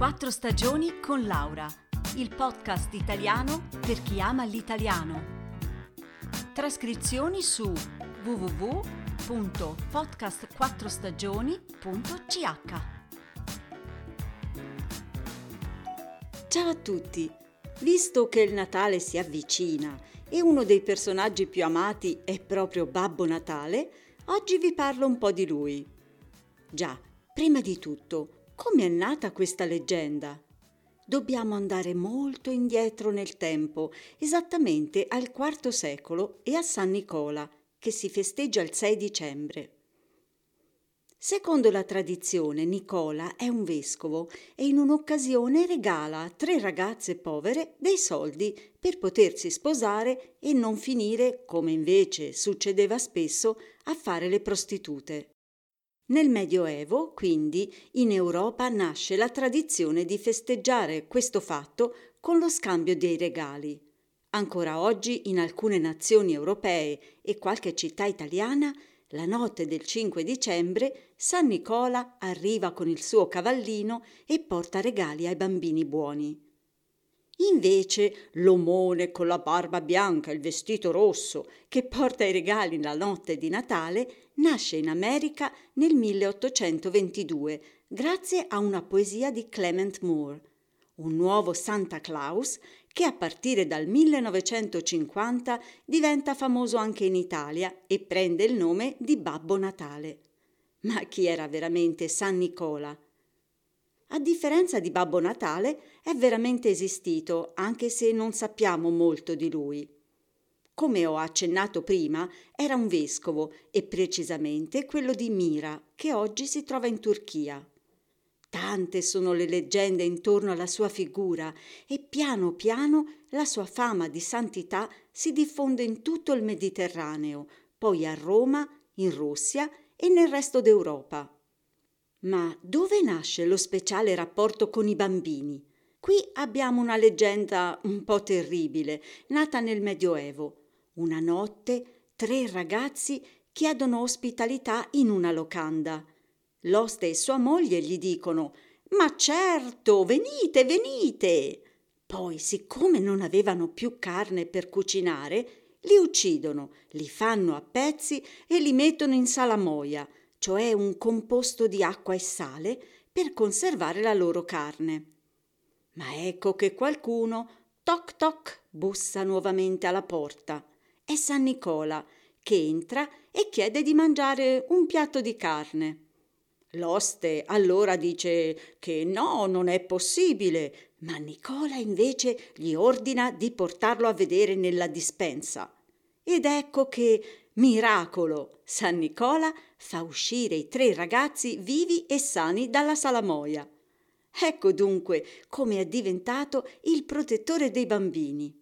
Quattro stagioni con Laura, il podcast italiano per chi ama l'italiano. Trascrizioni su www.podcastquattrostagioni.ch Ciao a tutti! Visto che il Natale si avvicina e uno dei personaggi più amati è proprio Babbo Natale, oggi vi parlo un po' di lui. Già, prima di tutto, come è nata questa leggenda? Dobbiamo andare molto indietro nel tempo, esattamente al IV secolo e a San Nicola, che si festeggia il 6 dicembre. Secondo la tradizione, Nicola è un vescovo e in un'occasione regala a tre ragazze povere dei soldi per potersi sposare e non finire, come invece succedeva spesso, a fare le prostitute. Nel Medioevo, quindi, in Europa nasce la tradizione di festeggiare questo fatto con lo scambio dei regali. Ancora oggi in alcune nazioni europee e qualche città italiana la notte del 5 dicembre San Nicola arriva con il suo cavallino e porta regali ai bambini buoni. Invece l'omone con la barba bianca e il vestito rosso che porta i regali la notte di Natale nasce in America nel 1822 grazie a una poesia di Clement Moore. Un nuovo Santa Claus che a partire dal 1950 diventa famoso anche in Italia e prende il nome di Babbo Natale. Ma chi era veramente San Nicola? Differenza di Babbo Natale, è veramente esistito, anche se non sappiamo molto di lui. Come ho accennato prima, era un vescovo e precisamente quello di Mira, che oggi si trova in Turchia. Tante sono le leggende intorno alla sua figura e piano piano la sua fama di santità si diffonde in tutto il Mediterraneo, poi a Roma, in Russia e nel resto d'Europa. Ma dove nasce lo speciale rapporto con i bambini? Qui abbiamo una leggenda un po' terribile, nata nel Medioevo. Una notte tre ragazzi chiedono ospitalità in una locanda. L'oste e sua moglie gli dicono Ma certo, venite, venite. Poi, siccome non avevano più carne per cucinare, li uccidono, li fanno a pezzi e li mettono in salamoia, cioè un composto di acqua e sale, per conservare la loro carne. Ma ecco che qualcuno, toc toc, bussa nuovamente alla porta. È San Nicola, che entra e chiede di mangiare un piatto di carne. L'oste allora dice che no, non è possibile, ma Nicola invece gli ordina di portarlo a vedere nella dispensa. Ed ecco che, miracolo, San Nicola fa uscire i tre ragazzi vivi e sani dalla salamoia. Ecco dunque come è diventato il protettore dei bambini.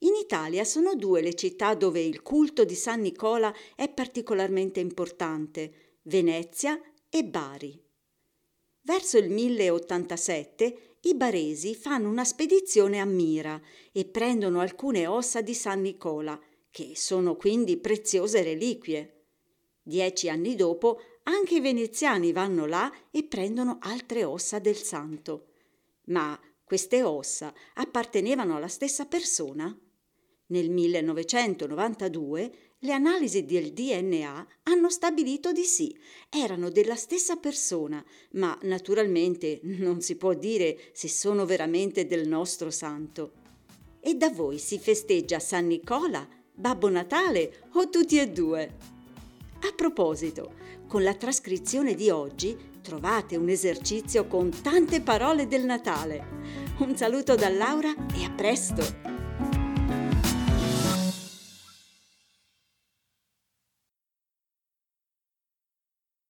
In Italia sono due le città dove il culto di San Nicola è particolarmente importante, Venezia e Bari. Verso il 1087 i baresi fanno una spedizione a Mira e prendono alcune ossa di San Nicola, che sono quindi preziose reliquie. Dieci anni dopo anche i veneziani vanno là e prendono altre ossa del santo. Ma queste ossa appartenevano alla stessa persona? Nel 1992 le analisi del DNA hanno stabilito di sì, erano della stessa persona, ma naturalmente non si può dire se sono veramente del nostro santo. E da voi si festeggia San Nicola, Babbo Natale o tutti e due? A proposito, con la trascrizione di oggi trovate un esercizio con tante parole del Natale. Un saluto da Laura e a presto!